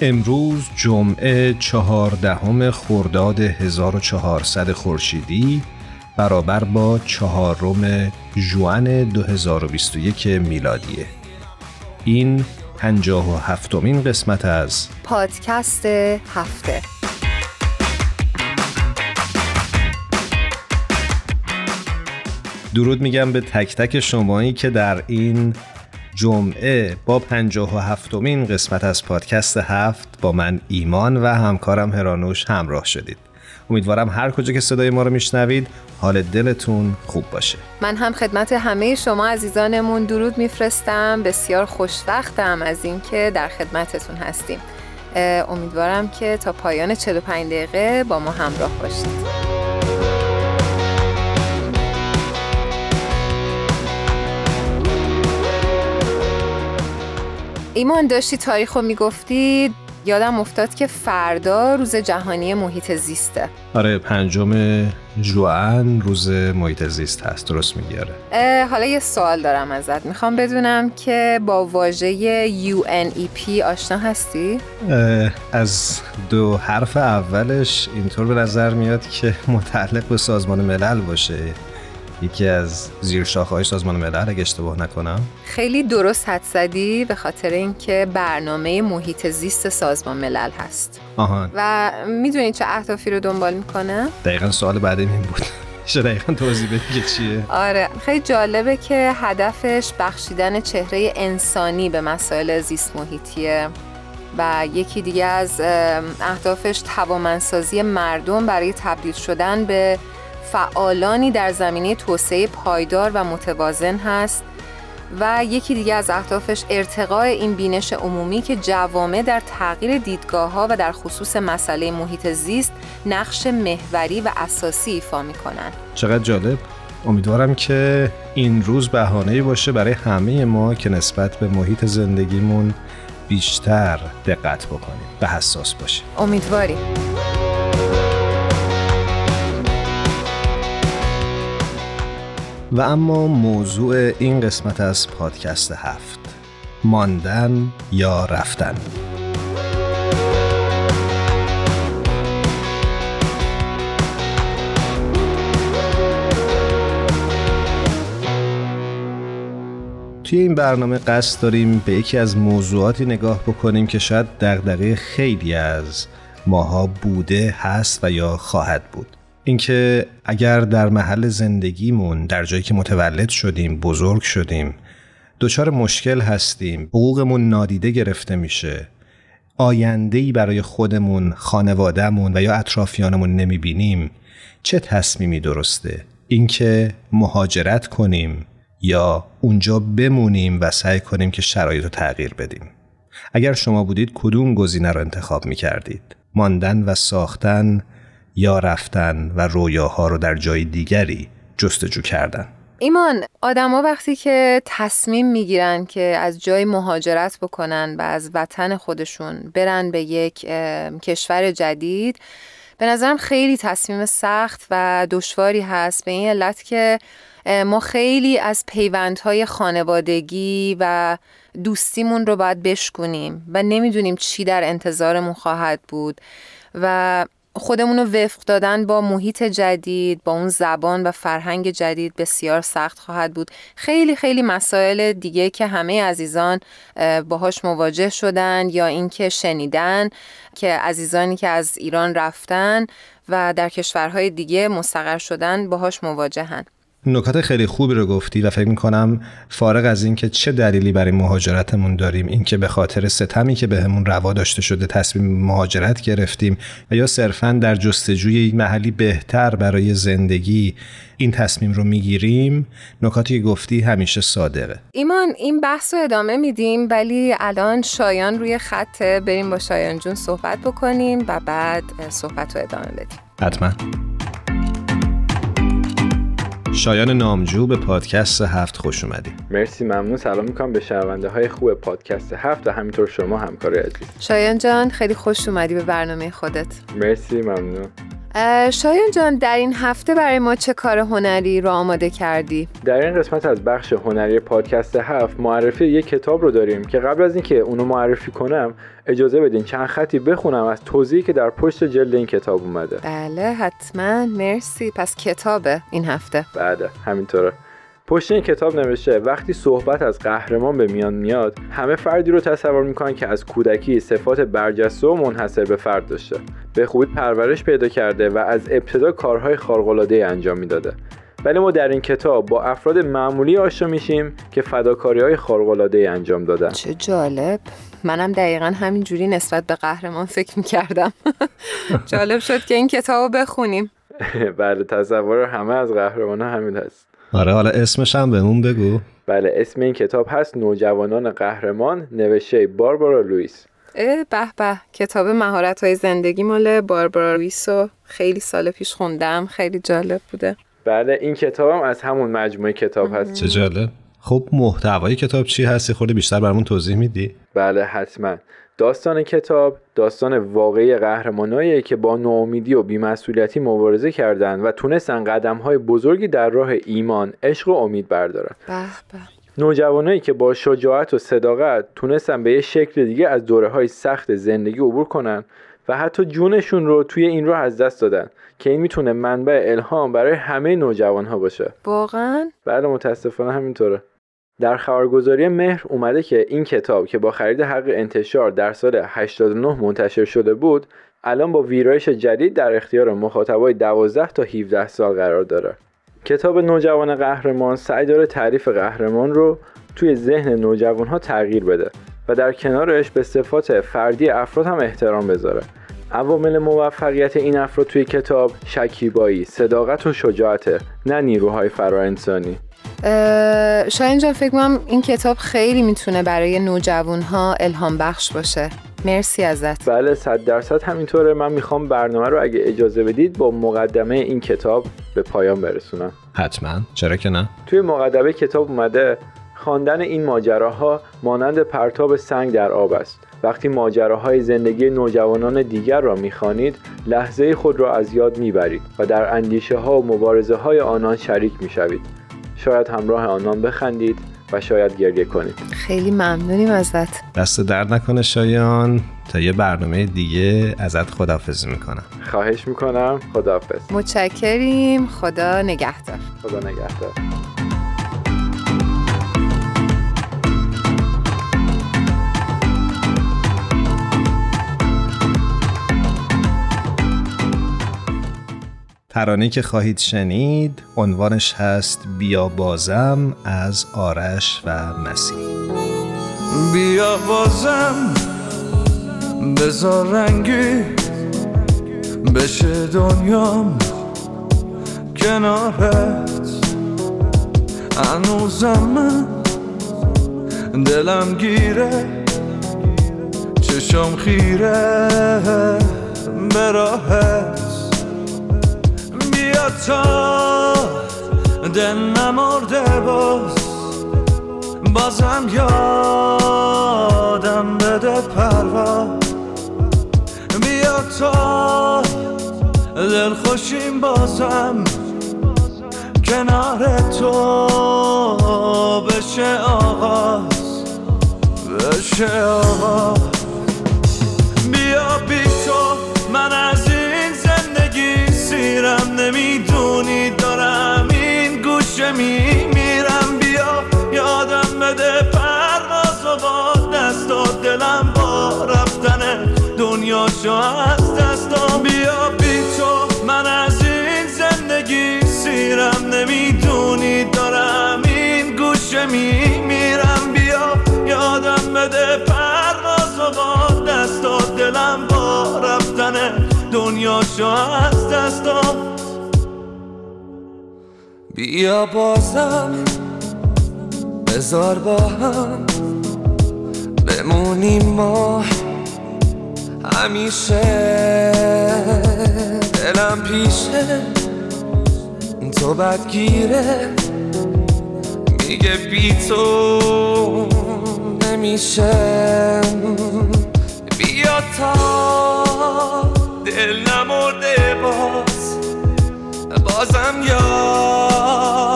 امروز جمعه چهاردهم خرداد 1400 خورشیدی برابر با چهارم ژوئن 2021 میلادیه. این پنجاه و هفتمین قسمت از پادکست هفته. درود میگم به تک تک شمایی که در این جمعه با پنجاه و هفتمین قسمت از پادکست هفت با من ایمان و همکارم هرانوش همراه شدید. امیدوارم هر کجا که صدای ما رو میشنوید حال دلتون خوب باشه. من هم خدمت همه شما عزیزانمون درود میفرستم. بسیار خوشوقتم از اینکه در خدمتتون هستیم. امیدوارم که تا پایان 45 دقیقه با ما همراه باشید. ایمان داشتی تاریخ رو می‌گفتی؟ یادم افتاد که فردا روز جهانی محیط زیسته آره پنجم جوان روز محیط زیست هست درست میگیاره حالا یه سوال دارم ازت. می‌خوام بدونم که با واژه UNEP آشنا هستی؟ از دو حرف اولش اینطور به نظر میاد که متعلق به سازمان ملل باشه. یکی از زیر های سازمان ملل اگه اشتباه نکنم. خیلی درست حد زدی به خاطر اینکه برنامه محیط زیست سازمان ملل هست. آهان و می‌دونی چه اهدافی رو دنبال می‌کنه؟ دقیقا سوال بعد این بود. چه دقیقا توضیح بدی چیه. آره. خیلی جالبه که هدفش بخشیدن چهره انسانی به مسائل زیست محیطیه و یکی دیگه از اهدافش توامنسازی مردم برای تبدیل شدن به فعالانی در زمینه توسعه پایدار و متوازن هست و یکی دیگه از اهدافش ارتقاء این بینش عمومی که جوامع در تغییر دیدگاه ها و در خصوص مسئله محیط زیست نقش محوری و اساسی ایفا می‌کنن. چقدر جالب. امیدوارم که این روز بهانه‌ای باشه برای همه ما که نسبت به محیط زندگیمون بیشتر دقت بکنیم و حساس باشیم. امیدواریم. و اما موضوع این قسمت از پادکست هفت ماندن یا رفتن؟ توی این برنامه قصد داریم به یکی از موضوعاتی نگاه بکنیم که شاید دغدغه خیلی از ماها بوده هست و یا خواهد بود. اینکه اگر در محل زندگیمون در جایی که متولد شدیم بزرگ شدیم دچار مشکل هستیم حقوقمون نادیده گرفته میشه آیندهی برای خودمون خانوادهمون و یا اطرافیانمون نمی‌بینیم چه تصمیمی درسته؟ اینکه مهاجرت کنیم یا اونجا بمونیم و سعی کنیم که شرایط رو تغییر بدیم. اگر شما بودید کدوم گزینه رو انتخاب می‌کردید؟ ماندن و ساختن یا رفتن و رویاها رو در جای دیگری جستجو کردن. ایمان آدما وقتی که تصمیم می‌گیرن که از جای مهاجرت بکنن و از وطن خودشون برن به یک کشور جدید به نظرم خیلی تصمیم سخت و دشواری هست. به این علت که ما خیلی از پیوندهای خانوادگی و دوستیمون رو باید بشکنیم و نمی‌دونیم چی در انتظارمون خواهد بود. و خودمون رو وفق دادن با محیط جدید با اون زبان و فرهنگ جدید بسیار سخت خواهد بود. خیلی خیلی مسائل دیگه که همه عزیزان باهاش مواجه شدن یا اینکه شنیدن که عزیزانی که از ایران رفتن و در کشورهای دیگه مستقر شدن باهاش مواجهن. نکات خیلی خوبی رو گفتی و فکر می‌کنم فارغ از اینکه چه دلیلی برای مهاجرتمون داریم اینکه به خاطر ستمی که بهمون به روا داشته شده تصمیم مهاجرت گرفتیم و یا صرفا در جستجوی محلی بهتر برای زندگی این تصمیم رو می‌گیریم نکاتی که گفتی همیشه صادقه. ایمان این بحث رو ادامه میدیم ولی الان شایان روی خطه بریم با شایان جون صحبت بکنیم و بعد صحبت رو ادامه بدیم. حتما. شایان نامجو به پادکست هفت خوش اومدی. مرسی ممنون. سلام می‌کنم به شنونده های خوب پادکست هفت و همینطور شما همکار عزیز. شایان جان خیلی خوش اومدی به برنامه خودت. مرسی ممنون. شایان جان در این هفته برای ما چه کار هنری رو آماده کردی؟ در این قسمت از بخش هنری پادکست هفت معرفی یک کتاب رو داریم که قبل از اینکه اونو معرفی کنم اجازه بدین چند خطی بخونم از توضیحی که در پشت جلد این کتاب اومده. بله حتما. مرسی. پس کتابه این هفته. بله همینطوره. پشت این کتاب نوشته وقتی صحبت از قهرمان به میان میاد همه فردی رو تصور می‌کنن که از کودکی صفات برجسته و منحصر به فرد داشته. به خوبی پرورش پیدا کرده و از ابتدا کارهای خارق‌العاده انجام می‌داده. ولی ما در این کتاب با افراد معمولی آشنا میشیم که فداکاری های خارق‌العاده انجام دادن. چه جالب. منم دقیقا همینجوری نسبت به قهرمان فکر می‌کردم. جالب شد که این کتاب بخونیم. بله تصور همه از قهرمان همین هست. آره حالا اسمش هم بهمون بگو. بله اسم این کتاب هست نوجوانان قهرمان نوشته باربارا لوئیس. به به کتاب مهارت های زندگی مال باربارا لوئیس رو خیلی سال پیش خوندم خیلی جالب بوده. بله این کتابم از همون مجموعه کتاب هست. چه جالب. خب محتوای کتاب چی هستی؟ خورده بیشتر برامون توضیح میدی؟ بله حتما. داستان کتاب داستان واقعی قهرمانایی که با ناامیدی و بیمسئولیتی مبارزه کردند و تونستن قدمهای بزرگی در راه ایمان، عشق و امید بردارن. به نوجوانایی که با شجاعت و صداقت تونستن به یه شکل دیگه از دوره های سخت زندگی عبور کنن و حتی جونشون رو توی این راه از دست دادن که این می‌تونه منبع الهام برای همه نوجوان ها باشه. واقعا؟ بله متاسفانه همینطوره. در خبرگزاری مهر اومده که این کتاب که با خرید حق انتشار در سال 89 منتشر شده بود الان با ویرایش جدید در اختیار مخاطبای 12 تا 17 سال قرار داره. کتاب نوجوان قهرمان سعی داره تعریف قهرمان رو توی ذهن نوجوان ها تغییر بده و در کنارش به صفات فردی افراد هم احترام بذاره. عوامل موفقیت این افراد توی کتاب شکیبایی، صداقت و شجاعته نه نیروهای فراانسانی شاید جان فکر کنم این کتاب خیلی می‌تونه برای نوجوان ها الهام بخش باشه. مرسی ازت. بله صد درصد همینطوره. من می‌خوام برنامه رو اگه اجازه بدید با مقدمه این کتاب به پایان برسونم. حتما. چرا که نه؟ توی مقدمه کتاب اومده خواندن این ماجراها مانند پرتاب سنگ در آب است. وقتی ماجراهای زندگی نوجوانان دیگر را می‌خوانید لحظه خود را از یاد می‌برید و در اندیشه ها و مبارزه های آنان شریک می‌شوید. شاید همراه آنان بخندید و شاید گریه کنید. خیلی ممنونیم ازت. دست درد نکنه شایان. تا یه برنامه دیگه ازت خدافزی می‌کنم. خواهش می‌کنم. خدافز متشکریم. خدا نگهدار. خدا نگهدار. ترانه که خواهید شنید عنوانش هست بیا بازم از آرش و مسیح. بیا بازم بزار رنگی بشه دنیام کنارت. هنوزم من دلم گیره چشم خیره به تا دل نمرده باز. بازم یادم بده پروا. بیا تا دل خوشیم بازم. کنار تو بشه آغاز. بشه آغاز. بیا بی تو میمیرم بیا یادم بده پرواز و با دست و دلم با رفتن دنیا شو از دستا بیا بی تو من از این زندگی سیرم نمی‌دونی دارم این گوشه میمیرم. بیا یادم بده پرواز و با و دلم با رفتن دنیا شو از دستم بازم. بزار با هم بمونیم ما. همیشه دلم پیشه. تو بدگیره میگه بی تو نمیشه. بیا تا دل نمرده باز بازم یادم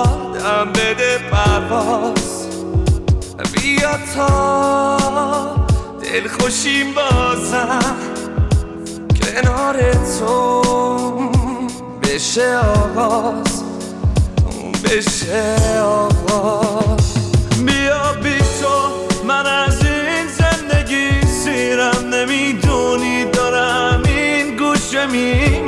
بده پرواز. بیا تا دل خوشیم بازم. کنار تو بشه آغاز بشه آغاز بیا بی تو من از این زندگی سیرم. نمی‌دونی دارم این گوشه میمیرم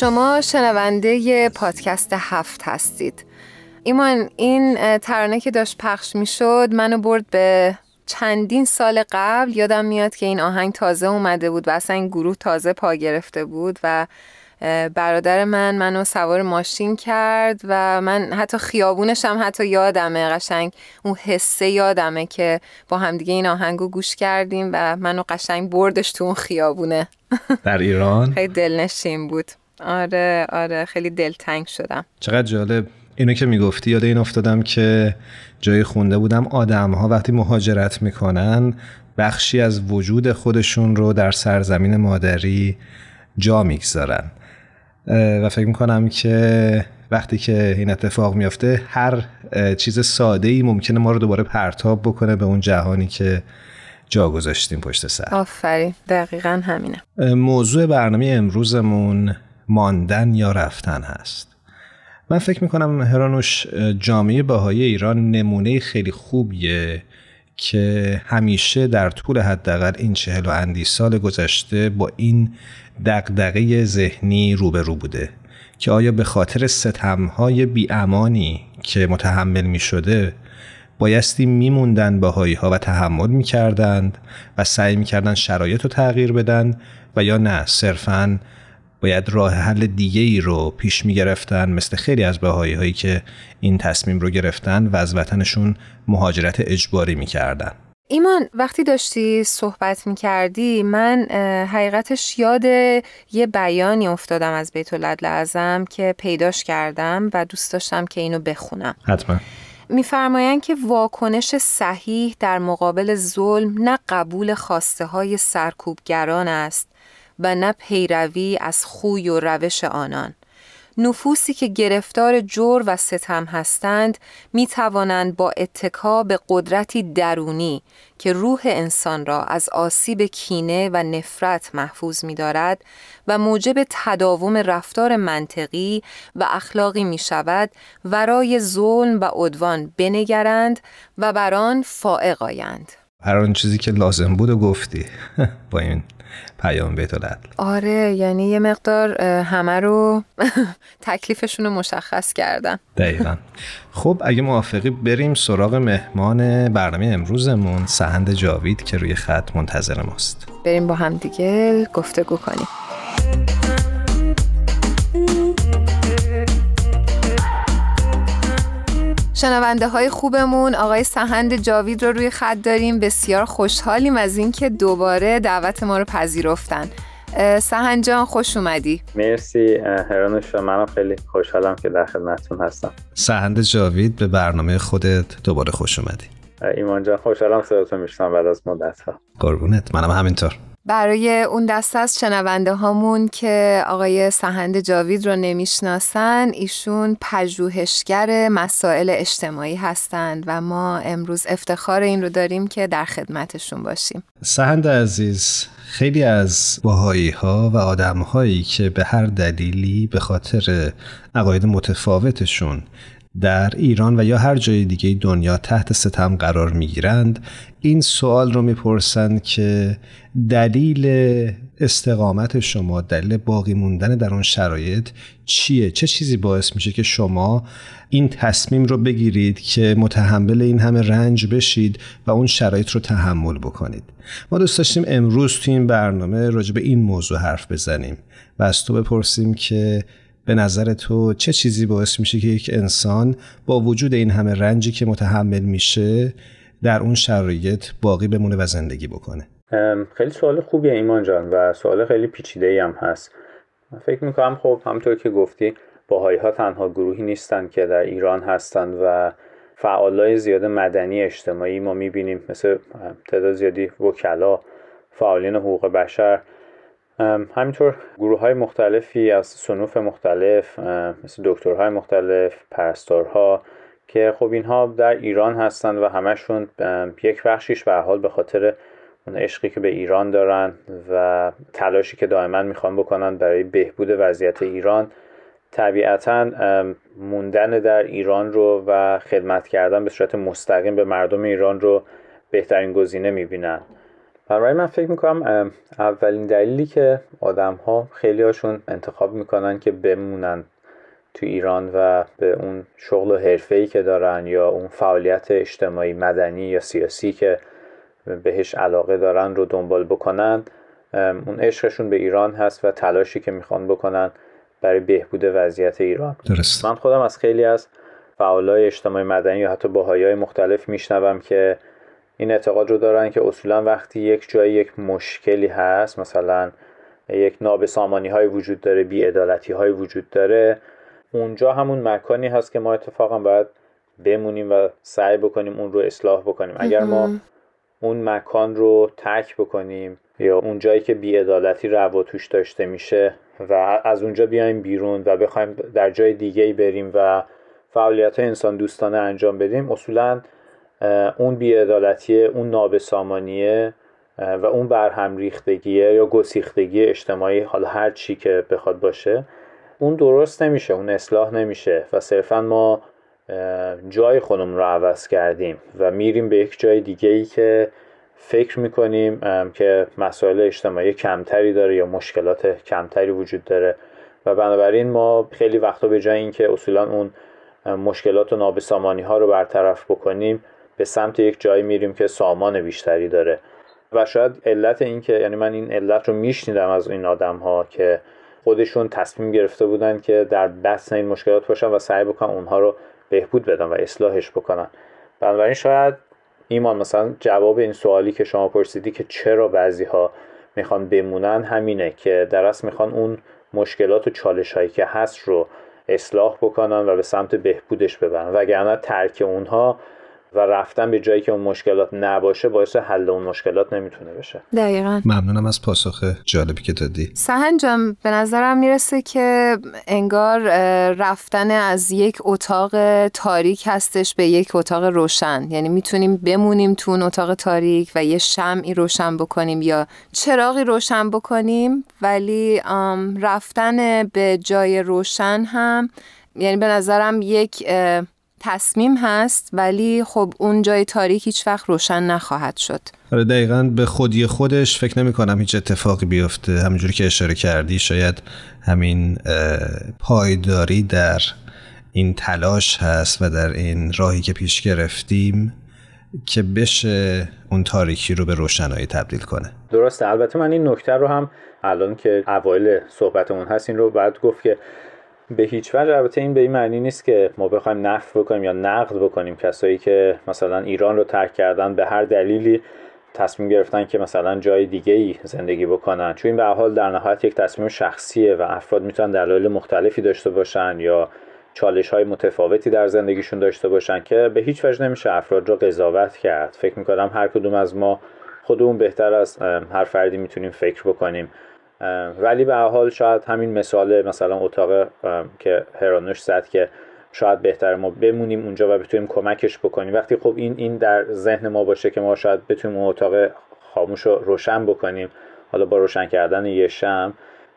شما شنونده پادکست هفت هستید. ایمان این ترانه که داشت پخش می شد منو برد به چندین سال قبل. یادم میاد که این آهنگ تازه اومده بود و اصلا این گروه تازه پا گرفته بود و برادر من منو سوار ماشین کرد و من حتی خیابونش هم حتی یادمه قشنگ. اون حسه یادمه که با همدیگه این آهنگو گوش کردیم و منو قشنگ بردش تو اون خیابونه. در ایران؟ خیلی دلنشین بود. آره آره خیلی دلتنگ شدم. چقدر جالب. اینو که می‌گفتی یاد این افتادم که جای خونده بودم آدم ها وقتی مهاجرت می‌کنن بخشی از وجود خودشون رو در سرزمین مادری جا می‌گذارن. و فکر می‌کنم که وقتی که این اتفاق میافته هر چیز ساده ای ممکنه ما رو دوباره پرتاب بکنه به اون جهانی که جا گذاشتیم پشت سر. آفرین دقیقا همینه. موضوع برنامه امروزمون ماندن یا رفتن هست. من فکر می‌کنم هرانوش جامعه بهایی ایران نمونه خیلی خوبیه که همیشه در طول حداقل این چهل و اندی سال گذشته با این دقدقه ذهنی روبرو بوده که آیا به خاطر ستمهای بیامانی که متحمل می شده بایستی میموندن باهایی ها و تحمل می‌کردند و سعی می‌کردن شرایط رو تغییر بدن و یا نه صرفاً باید راه حل دیگه ای رو پیش می گرفتن مثل خیلی از بهایی هایی که این تصمیم رو گرفتن و از وطنشون مهاجرت اجباری می کردن. ایمان وقتی داشتی صحبت می کردی من حقیقتش یاد یه بیانی افتادم از بیت العدل که پیداش کردم و دوست داشتم که اینو بخونم. حتما. میفرمایند که واکنش صحیح در مقابل ظلم نه قبول خواسته های سرکوبگران است. و نه پیروی از خوی و روش آنان. نفوسی که گرفتار جور و ستم هستند می توانند با اتکا به قدرتی درونی که روح انسان را از آسیب کینه و نفرت محفوظ می دارد و موجب تداوم رفتار منطقی و اخلاقی می شود ورای ظلم و عدوان بنگرند و بران فائق آیند. هر آن چیزی که لازم بود و گفتی. با این پیام بیت آره یعنی یه مقدار همه رو تکلیفشون رو مشخص کردن دقیقا. خب اگه موافقی بریم سراغ مهمان برنامه امروزمون سهند جاوید که روی خط منتظر ماست. بریم با هم دیگه گفتگو کنیم. شنونده های خوبمون. آقای سهند جاوید رو روی خط داریم. بسیار خوشحالیم از اینکه دوباره دعوت ما رو پذیرفتن. سهند جان خوش اومدی. مرسی. هرانوش منم خیلی خوشحالم که در خدمتتون هستم. سهند جاوید به برنامه خودت دوباره خوش اومدی. ایمان جان خوشحالم صداتون میشنم بعد از مدت ها قربونت. منم همینطور. برای اون دست از شنونده هامون که آقای سهند جاوید رو نمی‌شناسن ایشون پژوهشگر مسائل اجتماعی هستند و ما امروز افتخار این رو داریم که در خدمتشون باشیم. سهند عزیز خیلی از باهایی ها و آدم هایی که به هر دلیلی به خاطر عقاید متفاوتشون در ایران و یا هر جای دیگه دنیا تحت ستم قرار می‌گیرند. این سوال رو می‌پرسند که دلیل استقامت شما دلیل باقی موندن در اون شرایط چیه؟ چه چیزی باعث میشه که شما این تصمیم رو بگیرید که متحمل این همه رنج بشید و اون شرایط رو تحمل بکنید؟ ما دوست داشتیم امروز تو این برنامه راجع به این موضوع حرف بزنیم و از تو بپرسیم که به نظر تو چه چیزی باعث میشه که یک انسان با وجود این همه رنجی که متحمل میشه در اون شرایط باقی بمونه و زندگی بکنه؟ خیلی سوال خوبیه ایمان جان و سوال خیلی پیچیده هم هست. فکر می‌کنم خب همطور که گفتی باهایی ها تنها گروهی نیستن که در ایران هستند و فعالای زیاد مدنی اجتماعی ما می‌بینیم مثل تعداد زیادی وکلا فعالین حقوق بشر همینطور گروه های مختلفی از سنوف مختلف مثل دکترهای مختلف پرستارها که خب اینها در ایران هستند و همشون یک بخشیش به حال به خاطر اون عشقی که به ایران دارن و تلاشی که دائما می‌خوان بکنن برای بهبود وضعیت ایران طبیعتا موندن در ایران رو و خدمت کردن به صورت مستقیم به مردم ایران رو بهترین گزینه می‌بینن. برای من فکر می‌کنم اولین دلیلی که آدم ها خیلی هاشون انتخاب می‌کنن که بمونن تو ایران و به اون شغل و حرفه‌ای که دارن یا اون فعالیت اجتماعی مدنی یا سیاسی که بهش علاقه دارن رو دنبال بکنن اون عشقشون به ایران هست و تلاشی که می‌خوان بکنن برای بهبود وضعیت ایران درست. من خودم از خیلی از فعالای اجتماعی مدنی یا حتی باهای مختلف میشنوم که این اعتقاد رو دارن که اصولا وقتی یک جایی یک مشکلی هست مثلا یک نابسامانی های وجود داره بیعدالتی های وجود داره اونجا همون مکانی هست که ما اتفاقا باید بمونیم و سعی بکنیم اون رو اصلاح بکنیم. اگر ما اون مکان رو ترک بکنیم یا اون جایی که بیعدالتی روا توش داشته میشه و از اونجا بیایم بیرون و بخوایم در جای دیگه ای بریم و فعالیت انسان دوستانه انجام بدیم اصولا اون بیعدالتی اون نابسامانیه و اون برهم ریختگیه یا گسیختگی اجتماعی حالا هر چی که بخواد باشه. اون درست نمیشه اون اصلاح نمیشه و صرفا ما جای خودمون رو عوض کردیم و میریم به یک جای دیگه ای که فکر می‌کنیم که مسائل اجتماعی کمتری داره یا مشکلات کمتری وجود داره. و بنابراین ما خیلی وقتا به جای اینکه اصولا اون مشکلات و نابسامانی ها رو برطرف بکنیم به سمت یک جایی میریم که سامان بیشتری داره. و شاید علت این که یعنی من این علت رو میشنیدم از این آدم ها که خودشون تصمیم گرفته بودن که در بس این مشکلات باشن و سعی بکنن اونها رو بهبود بدن و اصلاحش بکنن. بنابراین شاید ایمان مثلا جواب این سوالی که شما پرسیدی که چرا بعضی ها می‌خوان بمونن همینه که در اصل می‌خوان اون مشکلات و چالش هایی که هست رو اصلاح بکنن و به سمت بهبودش ببرن. وگرنه ترک اونها و رفتن به جایی که اون مشکلات نباشه باعث حل اون مشکلات نمی‌تونه بشه. دقیقا. ممنونم از پاسخ جالبی که دادی. سهن جان به نظرم می‌رسه که انگار رفتن از یک اتاق تاریک هستش به یک اتاق روشن. یعنی می‌تونیم بمونیم تو اون اتاق تاریک و یه شمعی روشن بکنیم یا چراغی روشن بکنیم ولی رفتن به جای روشن هم یعنی به نظرم یک تصمیم هست ولی خب اون جای تاریک هیچ وقت روشن نخواهد شد. آره دقیقا به خودی خودش فکر نمی کنم هیچ اتفاقی بیفته. همینجوری که اشاره کردی شاید همین پایداری در این تلاش هست و در این راهی که پیش گرفتیم که بشه اون تاریکی رو به روشنایی تبدیل کنه. درسته البته من این نکته رو هم الان که اوایل صحبتمون هست این رو بعد گفت که به هیچ وجه البته این به این معنی نیست که ما بخوایم نفع بکنیم یا نقد بکنیم. کسایی که مثلا ایران رو ترک کردن به هر دلیلی تصمیم گرفتن که مثلا جای دیگه ای زندگی بکنن. چون این به حال در نهایت یک تصمیم شخصیه و افراد می‌تونن دلایل مختلفی داشته باشن یا چالش های متفاوتی در زندگیشون داشته باشن که به هیچ وجه نمیشه افراد رو قضاوت کرد. فکر می‌کنم هر کدوم از ما خودمون بهتر از هر فردی می‌تونیم فکر بکنیم. ولی به حال شاید همین مثال مثلا اتاق که هرانوش زد که شاید بهتر ما بمونیم اونجا و بتونیم کمکش بکنیم. وقتی خب این این در ذهن ما باشه که ما شاید بتونیم اون اتاق خاموش رو روشن بکنیم. حالا با روشن کردن یه شم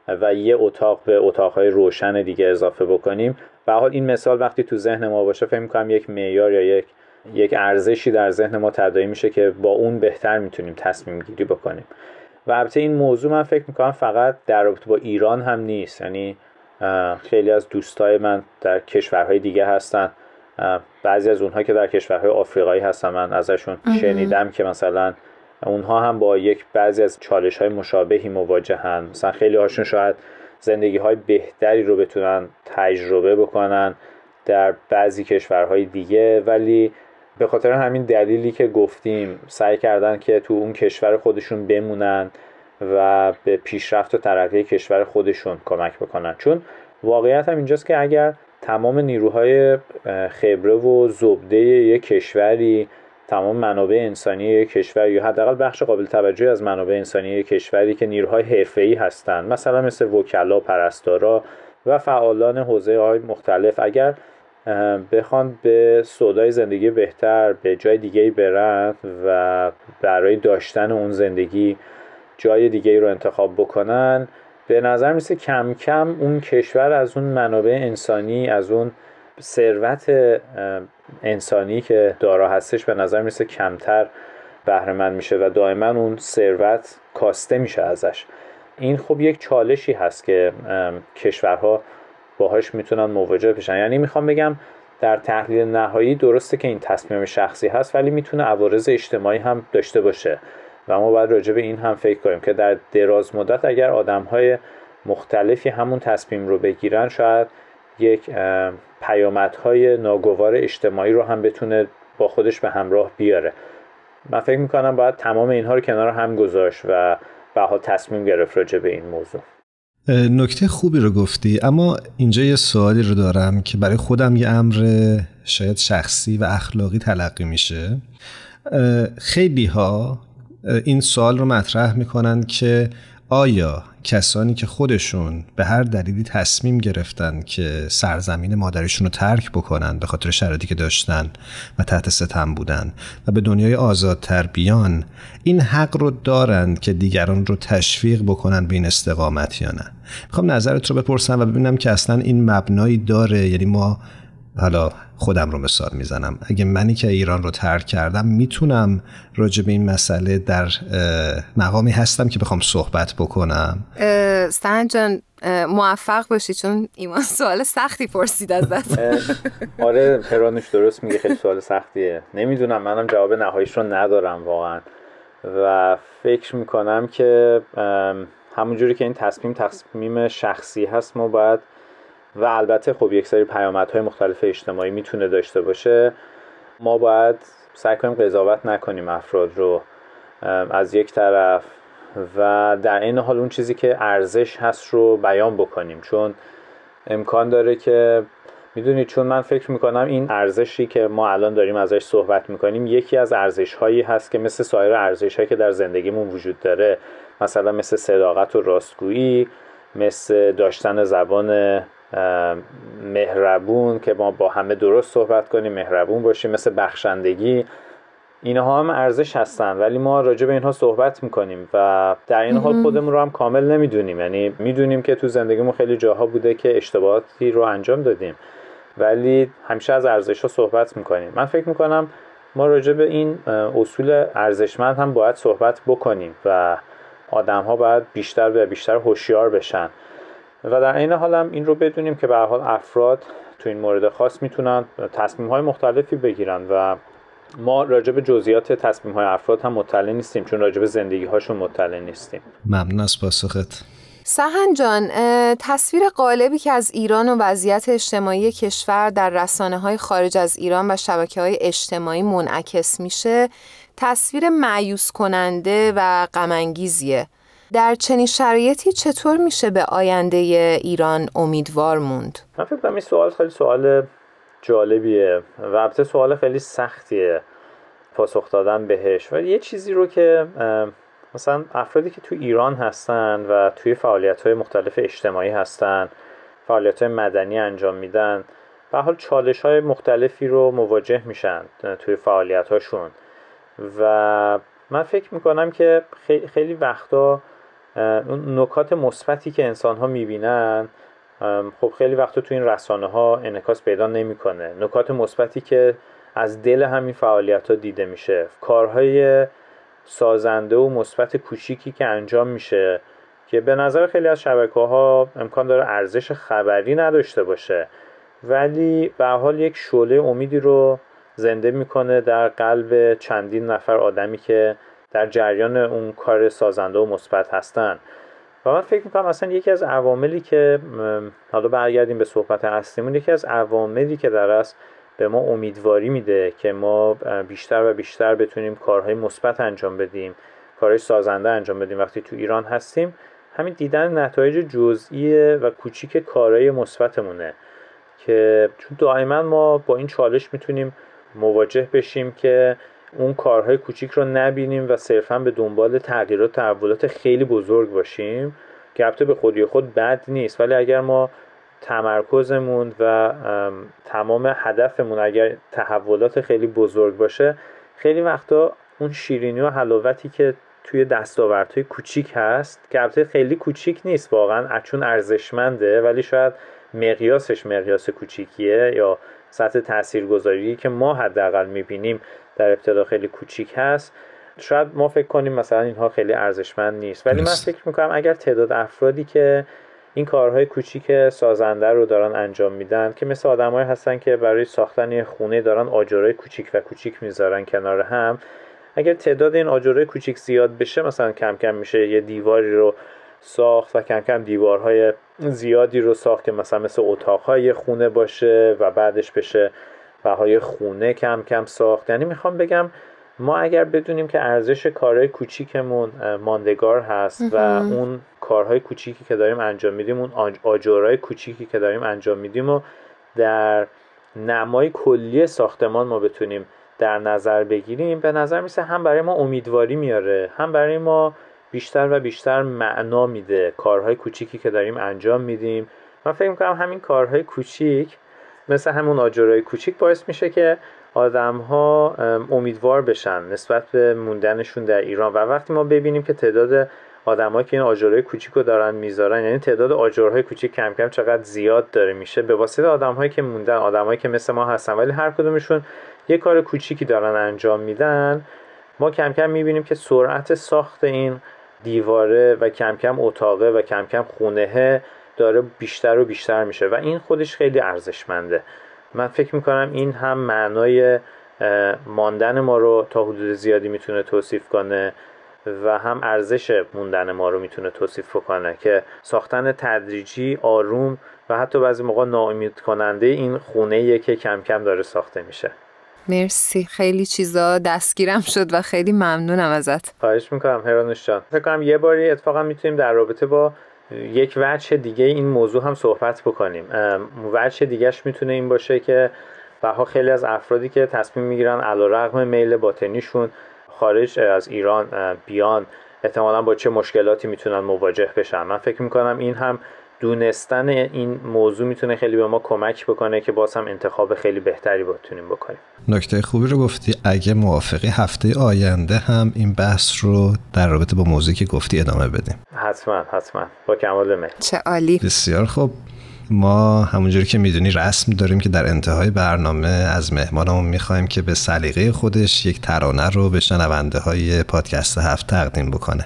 و یه اتاق به اتاقهای روشن دیگه اضافه بکنیم. به حال این مثال وقتی تو ذهن ما باشه فکر می‌کنم یک معیار یا یک یک ارزشی در ذهن ما تداعی میشه که با اون بهتر می‌تونیم تصمیم گیری بکنیم. و البته این موضوع من فکر می‌کنم فقط در رابطه با ایران هم نیست. یعنی خیلی از دوستای من در کشورهای دیگه هستن. بعضی از اونها که در کشورهای آفریقایی هستن من ازشون شنیدم که مثلا اونها هم با یک بعضی از چالش های مشابهی مواجهن. مثلا خیلی هاشون شاید زندگی های بهتری رو بتونن تجربه بکنن در بعضی کشورهای دیگه ولی به خاطر همین دلیلی که گفتیم سعی کردن که تو اون کشور خودشون بمونن و به پیشرفت و ترقی کشور خودشون کمک بکنن. چون واقعیت هم اینجاست که اگر تمام نیروهای خبره و زبده یک کشوری تمام منابع انسانی یک کشور یا حداقل بخش قابل توجهی از منابع انسانی یک کشوری که نیروهای حرفه‌ای هستند مثلا مثل وکلا پرستارا و فعالان حوزه های مختلف اگر بخوان به سودای زندگی بهتر به جای دیگه برن و برای داشتن اون زندگی جای دیگه رو انتخاب بکنن. به نظر میسه کم کم اون کشور از اون منابع انسانی از اون ثروت انسانی که دارا هستش به نظر میسه کمتر بهره میشه و دائما اون ثروت کاسته میشه ازش. این خب یک چالشی هست که کشورها باهاش می‌تونن مواجه بشن. یعنی می‌خوام بگم در تحلیل نهایی درسته که این تصمیم شخصی هست ولی می‌تونه عوارض اجتماعی هم داشته باشه. و ما باید راجع به این هم فکر کنیم که در دراز مدت اگر آدم های مختلفی همون تصمیم رو بگیرن شاید یک پیامدهای ناگوار اجتماعی رو هم بتونه با خودش به همراه بیاره. من فکر می‌کنم باید تمام اینها رو کنار هم گذاشت و به تصمیم گرفت راجع به این موضوع. نکته خوبی رو گفتی اما اینجا یه سوالی رو دارم که برای خودم یه امر شاید شخصی و اخلاقی تلقی میشه. خیلی ها این سوال رو مطرح می‌کنن که آیا کسانی که خودشون به هر دلیلی تصمیم گرفتن که سرزمین مادرشون رو ترک بکنن به خاطر شرایطی که داشتن و تحت ستم بودن و به دنیای آزادتر بیان این حق رو دارند که دیگران رو تشویق بکنن به این استقامت یا نه؟ می‌خوام نظرت رو بپرسم و ببینم که اصلا این مبنایی داره. یعنی ما حالا خودم رو مثال می‌زنم. اگه منی که ایران رو ترک کردم می‌تونم راجع به این مسئله در مقامی هستم که بخوام صحبت بکنم. سن جان موفق باشی چون ایمان سوال سختی پرسید از دست آره پرانش درست میگه خیلی سوال سختیه. نمی‌دونم منم جواب نهاییش رو ندارم واقعا. و فکر می‌کنم که همونجوری که این تصمیم تصمیم شخصی هست ما باید و البته خب یک سری پیامدهای مختلف اجتماعی می‌تونه داشته باشه. ما باید سعی کنیم قضاوت نکنیم افراد رو از یک طرف و در این حال اون چیزی که ارزش هست رو بیان بکنیم. چون امکان داره که می‌دونید چون من فکر می‌کنم این ارزشی که ما الان داریم ازش صحبت می‌کنیم یکی از ارزش هایی هست که مثل سایر ارزش هایی که در زندگیمون وجود داره مثلا مثل صداقت و راستگویی مثل داشتن زبان مهربون که ما با همه درست صحبت کنیم مهربون باشیم مثل بخشندگی. اینها هم ارزش هستن ولی ما راجع به اینها صحبت می‌کنیم و در این حال خودمون رو هم کامل نمی‌دونیم. یعنی می‌دونیم که تو زندگیمون خیلی جاها بوده که اشتباهاتی رو انجام دادیم ولی همیشه از ارزش ها صحبت می‌کنیم. من فکر می‌کنم ما راجع به این اصول ارزشمند هم باید صحبت بکنیم و آدم ها باید بیشتر و بیشتر هوشیار بشن. و در این حال هم این رو بدونیم که به حال افراد تو این مورد خاص می‌تونن تصمیم های مختلفی بگیرن و ما راجع به جزئیات تصمیم های افراد هم مطلع نیستیم چون راجع به زندگی هاشون مطلع نیستیم. ممنون از پاسخت. سهن جان تصویر قالبی که از ایران و وضعیت اجتماعی کشور در رسانه های خارج از ایران و شبکه های اجتماعی منعکس میشه تصویر معیوس کننده و غمانگیزیه. در چنین شرایطی چطور میشه به آینده ایران امیدوار موند؟ من فکر کنم این سوال خیلی سوال جالبیه و البته سوال خیلی سختیه پاسخ دادن بهش و یه چیزی رو که مثلا افرادی که تو ایران هستن و توی فعالیت های مختلف اجتماعی هستن فعالیت های مدنی انجام میدن به حال چالش های مختلفی رو مواجه میشن توی فعالیت هاشون و من فکر می‌کنم که خیلی وقتا اون نکات مثبتی که انسان ها می‌بینن خب خیلی وقت تو این رسانه ها انعکاس پیدا نمی‌کنه. نکات مثبتی که از دل همین فعالیت ها دیده میشه. کارهای سازنده و مثبت کوچیکی که انجام میشه که به نظر خیلی از شبکه ها امکان داره ارزش خبری نداشته باشه. ولی به حال یک شعله امیدی رو زنده می‌کنه در قلب چندین نفر آدمی که در جریان اون کار سازنده و مثبت هستن. و من فکر می‌کنم اصلا یکی از عواملی که حالا برگردیم به صحبت اصلیمون یکی از عواملی که در است به ما امیدواری میده که ما بیشتر و بیشتر بتونیم کارهای مثبت انجام بدیم کارهای سازنده انجام بدیم وقتی تو ایران هستیم همین دیدن نتایج جزئی و کوچیک کارهای مثبتمونه که چون دائما ما با این چالش می‌تونیم مواجه بشیم که اون کارهای کوچیک رو نبینیم و صرفا به دنبال تغییرات تحولات خیلی بزرگ باشیم. که البته به خودی خود بد نیست. ولی اگر ما تمرکزمون و تمام هدفمون اگر تحولات خیلی بزرگ باشه خیلی وقتا اون شیرینی و حلاوتی که توی دستاوردهای کوچیک هست که البته خیلی کوچیک نیست واقعا چون ارزشمنده ولی شاید مقیاسش مقیاس کوچیکیه یا سطح تاثیرگذاری که ما حداقل می‌بینیم. در ابتدا خیلی کوچیک هست. شاید ما فکر کنیم مثلا اینها خیلی ارزشمند نیست. ولی من فکر می‌کنم اگر تعداد افرادی که این کارهای کوچیک سازنده رو دارن انجام میدن که مثل آدمایی هستن که برای ساختن یه خونه دارن آجرای کوچیک و کوچیک می‌ذارن کنار هم. اگر تعداد این آجرای کوچیک زیاد بشه مثلا کم کم میشه یه دیواری رو ساخت و کم کم دیوارهای زیادی رو ساخت که مثلا مثل اتاقهای خونه باشه و بعدش بشه بهای خونه کم کم ساخت. یعنی می‌خوام بگم ما اگر بدونیم که ارزش کارهای کوچیکمون ماندگار هست و اون کارهای کوچیکی که داریم انجام میدیم اون آجرهای کوچیکی که داریم انجام میدیم و در نمای کلی ساختمان ما بتونیم در نظر بگیریم به نظر میسه هم برای ما امیدواری میاره هم برای ما بیشتر و بیشتر معنا میده کارهای کوچیکی که داریم انجام میدیم. من فکر می‌کنم همین کارهای کوچیک مثل همون آجرهای کوچیک باعث میشه که آدم ها امیدوار بشن نسبت به موندنشون در ایران. و وقتی ما ببینیم که تعداد آدمایی که این آجرهای کوچیک رو دارن می‌ذارن یعنی تعداد آجرهای کوچیک کم کم چقدر زیاد داره میشه به واسطه آدمهایی که موندن آدمایی که مثل ما هستن ولی هر کدومشون یه کار کوچیکی دارن انجام میدن ما کم کم می‌بینیم که سرعت ساخت این دیواره و کم کم اتاقه و کم کم خونه داره بیشتر و بیشتر میشه و این خودش خیلی ارزشمنده. من فکر می‌کنم این هم معنای ماندن ما رو تا حدود زیادی می‌تونه توصیف کنه و هم ارزش موندن ما رو می‌تونه توصیف کنه که ساختن تدریجی آروم و حتی بعضی موقع ناامید کننده این خونه که کم کم داره ساخته میشه. مرسی. خیلی چیزا دستگیرم شد و خیلی ممنونم ازت. خواهش می‌کنم هرانوش جان. فکر کنم یه باری اتفاقا می‌تونیم در رابطه با یک وجه دیگه این موضوع هم صحبت بکنیم. وجه دیگهش می‌تونه این باشه که بها خیلی از افرادی که تصمیم می‌گیرن علا رقم میل باطنیشون خارج از ایران بیان احتمالا با چه مشکلاتی می‌تونن مواجه بشن. من فکر می‌کنم این هم دونستن این موضوع می‌تونه خیلی به ما کمک بکنه که باز هم انتخاب خیلی بهتری بتونیم بکنیم. نکته خوبی رو گفتی اگه موافقی هفته آینده هم این بحث رو در رابطه با موضوعی که گفتی ادامه بدیم. حتما حتما. با کمال میل چه عالی. بسیار خوب. ما همونجوری که می‌دونی رسم داریم که در انتهای برنامه از مهمانمون می‌خوایم که به سلیقه خودش یک ترانه رو به شنونده های پادکست هفت تقدیم بکنه.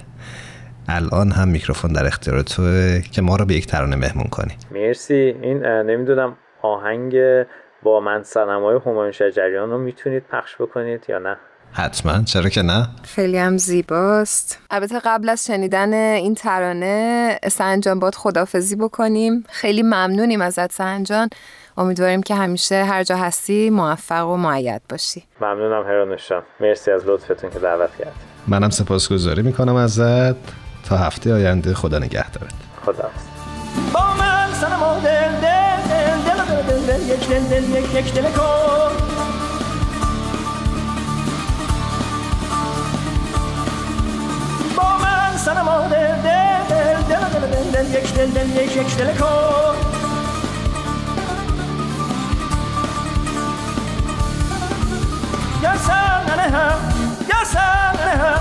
الان هم میکروفون در اختیار توه که ما رو به یک ترانه مهمون کنی. مرسی. این نمی‌دونم آهنگ با من سنمای همایون شجریان رو می‌تونید پخش بکنید یا نه؟ حتما. چرا که نه؟ خیلی هم زیباست. البته قبل از شنیدن این ترانه سنجان باد خدافزی بکنیم. خیلی ممنونیم ازت سنجان. امیدواریم که همیشه هر جا هستی موفق و معید باشی. ممنونم هرانوشان مرسی از لطفتون که دعوت کرد منم سپاسگزاری می‌کنم ازت. تا هفته آینده خدا نگهدارت خدا با من سنما دل دل دل دل دل دل یک دل دل یک یک دل کن با من سنما دل دل دل دل دل دل یک دل دل یک یک دل کن یا سن هم یا سن هم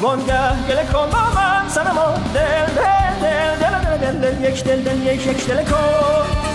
وانگه گله کن با من سنما دل دل دل دل دل دل یک دل دل یک یک دل کن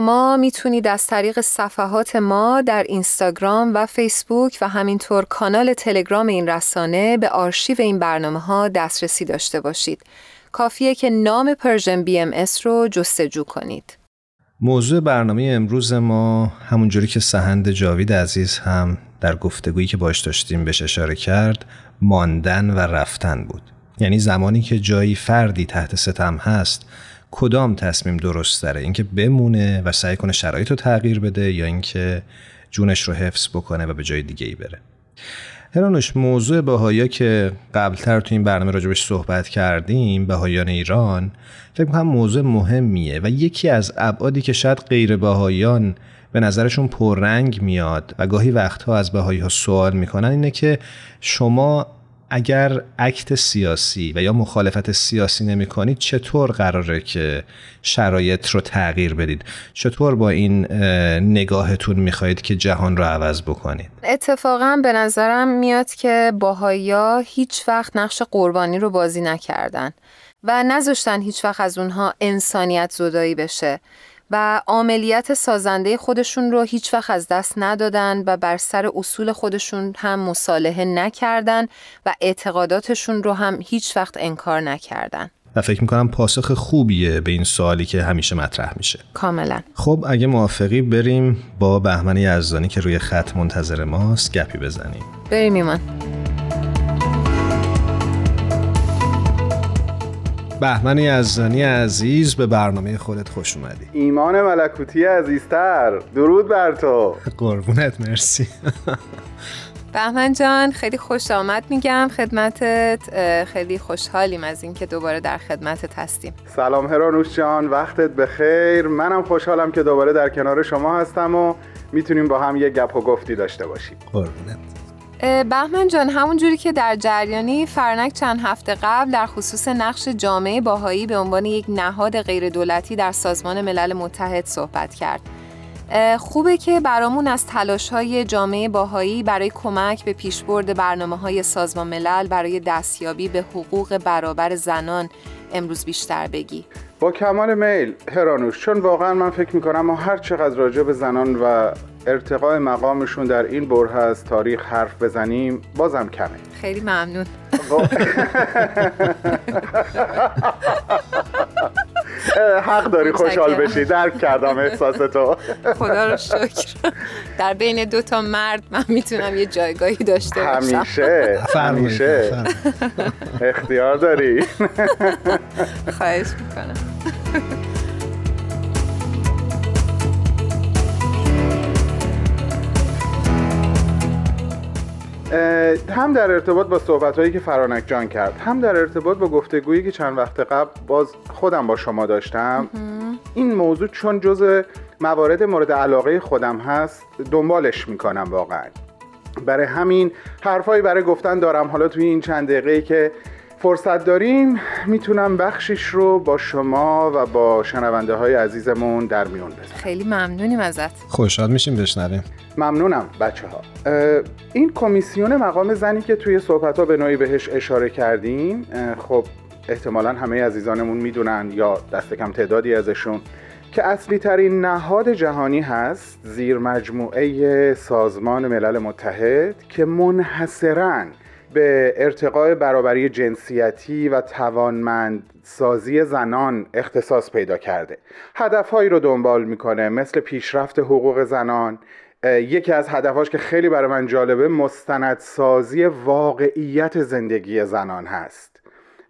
شما می‌تونید از طریق صفحات ما در اینستاگرام و فیسبوک و همینطور کانال تلگرام این رسانه به آرشیو این برنامه ها دسترسی داشته باشید. کافیه که نام Persian BMS رو جستجو کنید. موضوع برنامه امروز ما همونجوری که سهند جاوید عزیز هم در گفتگویی که باش داشتیم بهش اشاره کرد ماندن و رفتن بود. یعنی زمانی که جایی فردی تحت ستم هست کدام تصمیم درست داره اینکه بمونه و سعی کنه شرایط رو تغییر بده یا اینکه جونش رو حفظ بکنه و به جای دیگه ای بره. هرانوش موضوع بهایا که قبلتر تو این برنامه راجبش صحبت کردیم بهایان ایران فکر کنم موضوع مهمیه و یکی از ابعادی که شاید غیر بهایان به نظرشون پررنگ میاد و گاهی وقتها از بهایی ها سوال می‌کنن اینه که شما اگر اکت سیاسی و یا مخالفت سیاسی نمی کنید چطور قراره که شرایط رو تغییر بدید؟ چطور با این نگاهتون می‌خواهید که جهان رو عوض بکنید؟ اتفاقا به نظرم میاد که باهایا هیچ وقت نقش قربانی رو بازی نکردن و نذاشتن هیچ وقت از اونها انسانیت زدایی بشه. و عملیت سازنده خودشون رو هیچ وقت از دست ندادن و بر سر اصول خودشون هم مصالحه نکردن و اعتقاداتشون رو هم هیچ وقت انکار نکردن. و فکر می‌کنم پاسخ خوبیه به این سوالی که همیشه مطرح میشه. کاملا. خب اگه موافقی بریم با بهمن یزدانی که روی خط منتظر ماست گپی بزنیم. بریم ایمان. بهمن یزدانی عزیز به برنامه خودت خوش اومدی. ایمان ملکوتی عزیزتر. درود بر تو. قربونت مرسی. بهمن جان خیلی خوش آمد میگم خدمتت. خیلی خوشحالیم از اینکه دوباره در خدمتت هستیم. سلام هرانوش جان وقتت بخیر. منم خوشحالم که دوباره در کنار شما هستم و می‌تونیم با هم یه گپ و گفتی داشته باشیم. قربونت. بهمن جان همون جوری که در جریانی فرنک چند هفته قبل در خصوص نقش جامعه باهایی به عنوان یک نهاد غیر دولتی در سازمان ملل متحد صحبت کرد. خوبه که برامون از تلاش های جامعه باهایی برای کمک به پیشبرد برنامه های سازمان ملل برای دستیابی به حقوق برابر زنان امروز بیشتر بگی. با کمال میل هرانوش چون واقعا من فکر می‌کنم ما هر چقدر راجع به زنان و ارتقای مقامشون در این بره از تاریخ حرف بزنیم بازم کمه. خیلی ممنون. حق داری خوشحال بشی. درک کردم احساس تو. خدا رو شکر. در بین دو تا مرد من می‌تونم یه جایگاهی داشته باشم. همیشه همیشه. اختیار داری. خواهش می‌کنم. هم در ارتباط با صحبت که فرانک جان کرد هم در ارتباط با گفتگویی که چند وقت قبل باز خودم با شما داشتم. این موضوع چون جز موارد مورد علاقه خودم هست دنبالش می‌کنم واقعا. برای همین حرفایی برای گفتن دارم. حالا توی این چند دقیقه که فرصت داریم می‌تونم بخشش رو با شما و با شنونده های عزیزمون در میون بذارم. خیلی ممنونیم ازت. خوشحال میشیم بشنویم. ممنونم بچه ها این کمیسیون مقام زنی که توی صحبت ها به نوعی بهش اشاره کردیم خب احتمالا همه عزیزانمون می‌دونن یا دست کم تعدادی ازشون که اصلی ترین نهاد جهانی هست زیر مجموعه سازمان ملل متحد که منحصراً به ارتقاء برابری جنسیتی و توانمند سازی زنان اختصاص پیدا کرده. هدفهایی رو دنبال می‌کنه مثل پیشرفت حقوق زنان. یکی از هدفهاش که خیلی برای من جالبه مستندسازی واقعیت زندگی زنان هست.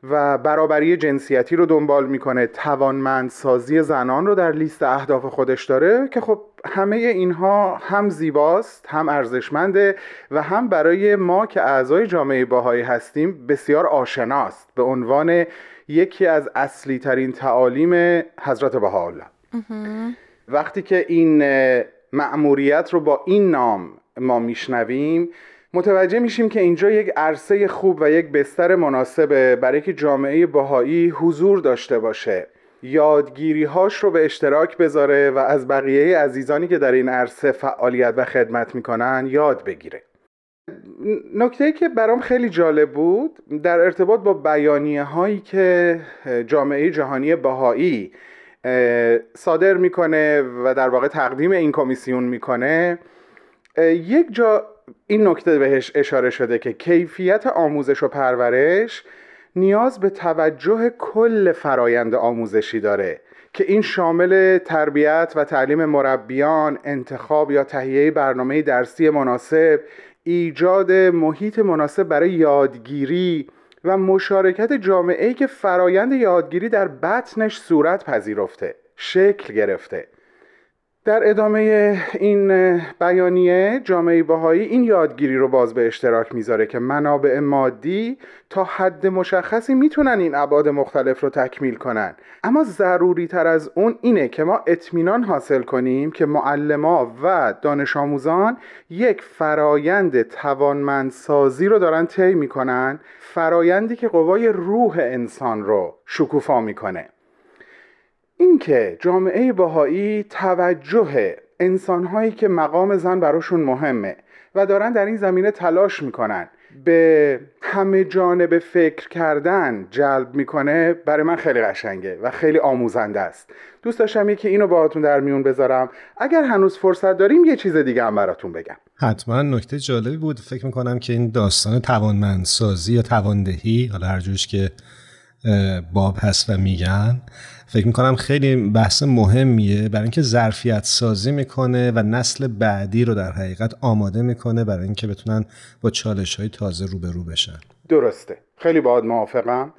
و برابری جنسیتی رو دنبال می‌کنه. توانمندسازی زنان رو در لیست اهداف خودش داره که خب همه اینها هم زیباست هم ارزشمنده و هم برای ما که اعضای جامعه باهایی هستیم بسیار آشناست به عنوان یکی از اصلی ترین تعالیم حضرت بهاءالله. وقتی که این مأموریت رو با این نام ما میشنویم متوجه میشیم که اینجا یک عرصه خوب و یک بستر مناسبه برای که جامعه باهایی حضور داشته باشه. یادگیری هاش رو به اشتراک بذاره و از بقیه عزیزانی که در این عرصه فعالیت و خدمت می‌کنن یاد بگیره. نکته که برام خیلی جالب بود در ارتباط با بیانیه هایی که جامعه جهانی بهایی صادر می‌کنه و در واقع تقدیم این کمیسیون می‌کنه یک جا این نکته بهش اشاره شده که کیفیت آموزش و پرورش نیاز به توجه کل فرایند آموزشی داره که این شامل تربیت و تعلیم مربیان، انتخاب یا تهیه برنامه درسی مناسب، ایجاد محیط مناسب برای یادگیری و مشارکت جامعه که فرایند یادگیری در بطنش صورت پذیرفته، شکل گرفته. در ادامه این بیانیه جامعه باهایی این یادگیری رو باز به اشتراک می‌ذاره که منابع مادی تا حد مشخصی می‌تونن این ابعاد مختلف رو تکمیل کنن. اما ضروری تر از اون اینه که ما اطمینان حاصل کنیم که معلما و دانش آموزان یک فرایند توانمندسازی رو دارن طی می‌کنن فرایندی که قوای روح انسان رو شکوفا می‌کنه. اینکه جامعه باهایی توجه انسانهایی که مقام زن براشون مهمه و دارن در این زمینه تلاش می‌کنن. به همه جانب فکر کردن جلب می‌کنه برای من خیلی قشنگه و خیلی آموزنده است. دوست داشتم یکی اینو باهاتون در میون بذارم. اگر هنوز فرصت داریم یه چیز دیگه هم براتون بگم. حتما. نکته جالبی بود. فکر می‌کنم که این داستان توانمندسازی یا تواندهی حالا هر که باب هست و میگن فکر می‌کنم خیلی بحث مهمیه برای اینکه ظرفیت سازی می‌کنه و نسل بعدی رو در حقیقت آماده می‌کنه برای اینکه بتونن با چالش های تازه روبرو بشن. درسته. خیلی باید موافقم.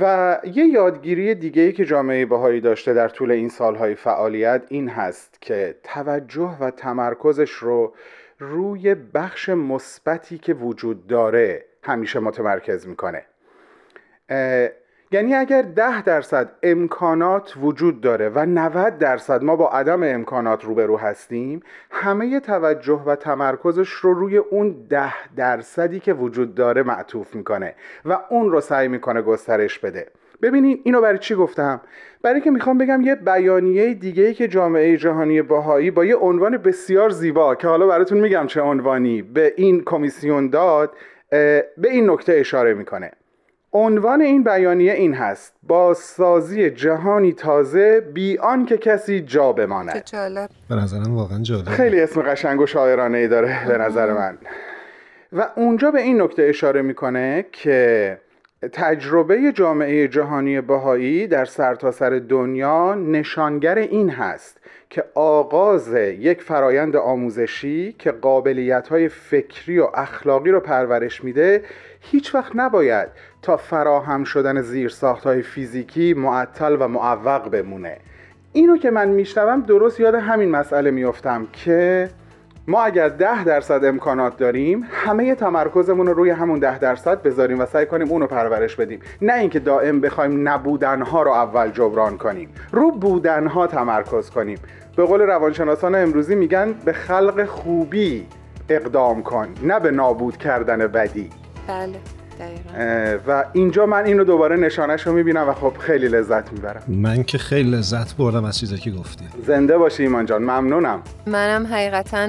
و یه یادگیری دیگه ای که جامعه بهایی داشته در طول این سالهای فعالیت این هست که توجه و تمرکزش رو روی بخش مثبتی که وجود داره همیشه متمرکز می‌کنه. یعنی اگر ده درصد امکانات وجود داره و 90 درصد ما با عدم امکانات روبرو هستیم همه توجه و تمرکزش رو روی اون ده درصدی که وجود داره معطوف می‌کنه و اون رو سعی می‌کنه گسترش بده. ببینید اینو برای چی گفتم؟ برای که می‌خوام بگم یه بیانیه دیگه که جامعه جهانی باهایی با یه عنوان بسیار زیبا که حالا براتون میگم چه عنوانی به این کمیسیون داد به این نکته اشاره می‌کنه. عنوان این بیانیه این هست بازسازی جهانی تازه بی که کسی جا بماند. جالب. به نظرم واقعا جالب. خیلی اسم قشنگ و شاعرانه ای داره به نظر من. و اونجا به این نکته اشاره می‌کنه که تجربه جامعه جهانی بهایی در سرتاسر سر دنیا نشانگر این هست که آغاز یک فرایند آموزشی که قابلیت های فکری و اخلاقی رو پرورش میده هیچ وقت نباید تا فراهم شدن زیرساخت های فیزیکی معطل و معوق بمونه. اینو که من میشنوم درست یاد همین مسئله میافتم که ما اگر ده درصد امکانات داریم همه تمرکزمون رو روی همون ده درصد بذاریم و سعی کنیم اونو پرورش بدیم. نه اینکه دائم بخوایم نبودنها رو اول جبران کنیم رو بودنها تمرکز کنیم. به قول روانشناسان امروزی میگن به خلق خوبی اقدام کن نه به نابود کردن بدی. بله. و اینجا من اینو دوباره نشانش رو می‌بینم و خب خیلی لذت می‌برم. من که خیلی لذت بردم از چیزی که گفتی. زنده باشی ایمان جان ممنونم. منم حقیقتا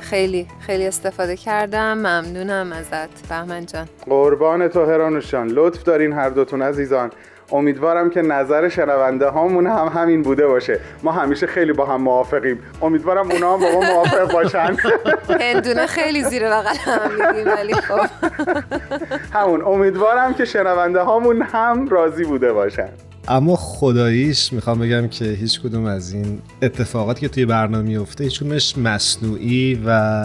خیلی خیلی استفاده کردم. ممنونم ازت بهمن جان. قربان تو هرانوشان لطف دارین هر دوتون عزیزان. امیدوارم که نظر شنونده هامون هم همین بوده باشه. ما همیشه خیلی با هم موافقیم. امیدوارم اونا هم با ما موافق باشن. هندونه خیلی زیر بغل هم میدیم ولی خب. همون امیدوارم که شنونده هامون هم راضی بوده باشن. اما خداییش می‌خوام بگم که هیچ کدوم از این اتفاقاتی که توی برنامه میفته هیچکدومش مصنوعی و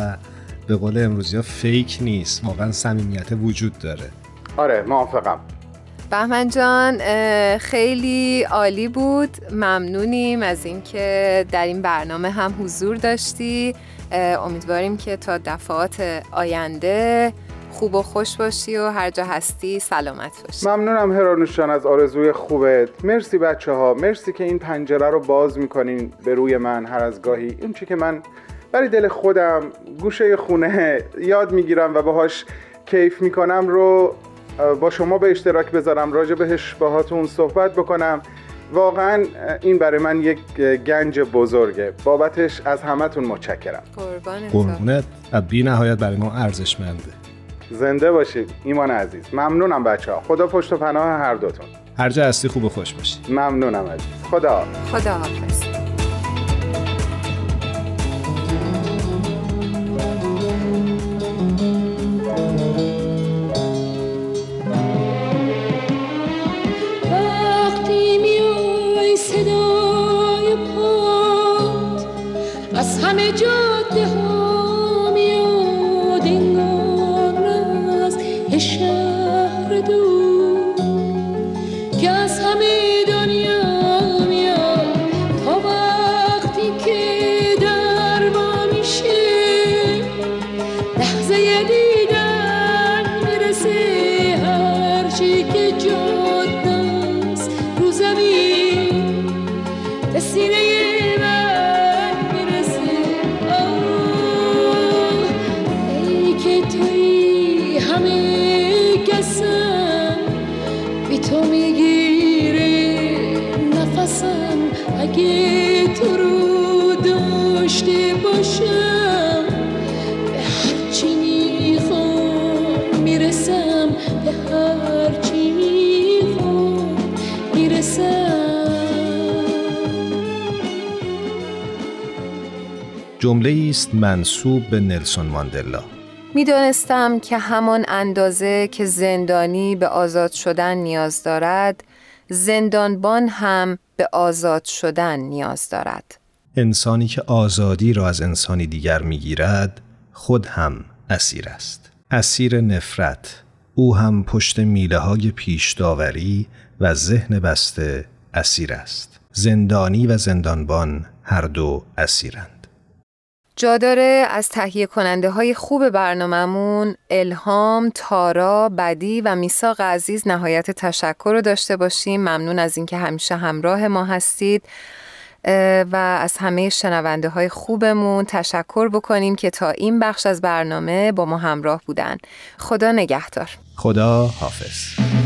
به قول امروزی ها فیک نیست. واقعا صمیمیت وجود داره. آره موافقم. بهمن جان خیلی عالی بود. ممنونیم از اینکه در این برنامه هم حضور داشتی. امیدواریم که تا دفعات آینده خوب و خوش باشی و هر جا هستی سلامت باشی. ممنونم هرانوشان از آرزوی خوبت. مرسی بچه ها مرسی که این پنجره رو باز می‌کنین به روی من هر از گاهی. این چی که من برای دل خودم گوشه خونه یاد می‌گیرم و باهاش کیف می‌کنم رو با شما به اشتراک بذارم راجع بهش باهاتون صحبت بکنم. واقعا این برای من یک گنج بزرگه. بابتش از همتون متشکرم. قربونت. و بی نهایت برای ما ارزشمنده. زنده باشید ایمان عزیز. ممنونم بچه ها خدا پشت و پناه هر دوتون. هر جا هستی خوب و خوش باشی ممنونم عزیز. خدا خدا حافظ. جاده ها جمله است منصوب به نلسون ماندلا. می‌دانستم که همان اندازه که زندانی به آزاد شدن نیاز دارد زندانبان هم به آزاد شدن نیاز دارد. انسانی که آزادی را از انسانی دیگر می‌گیرد خود هم اسیر است. اسیر نفرت او هم پشت میله های پیش داوری و ذهن بسته اسیر است. زندانی و زندانبان هر دو اسیرند. جا داره از تهیه کننده های خوب برنامهمون الهام، تارا، بدی و میساق عزیز نهایت تشکر رو داشته باشیم. ممنون از اینکه همیشه همراه ما هستید و از همه شنونده های خوبمون تشکر بکنیم که تا این بخش از برنامه با ما همراه بودن. خدا نگهدار. خدا حافظ.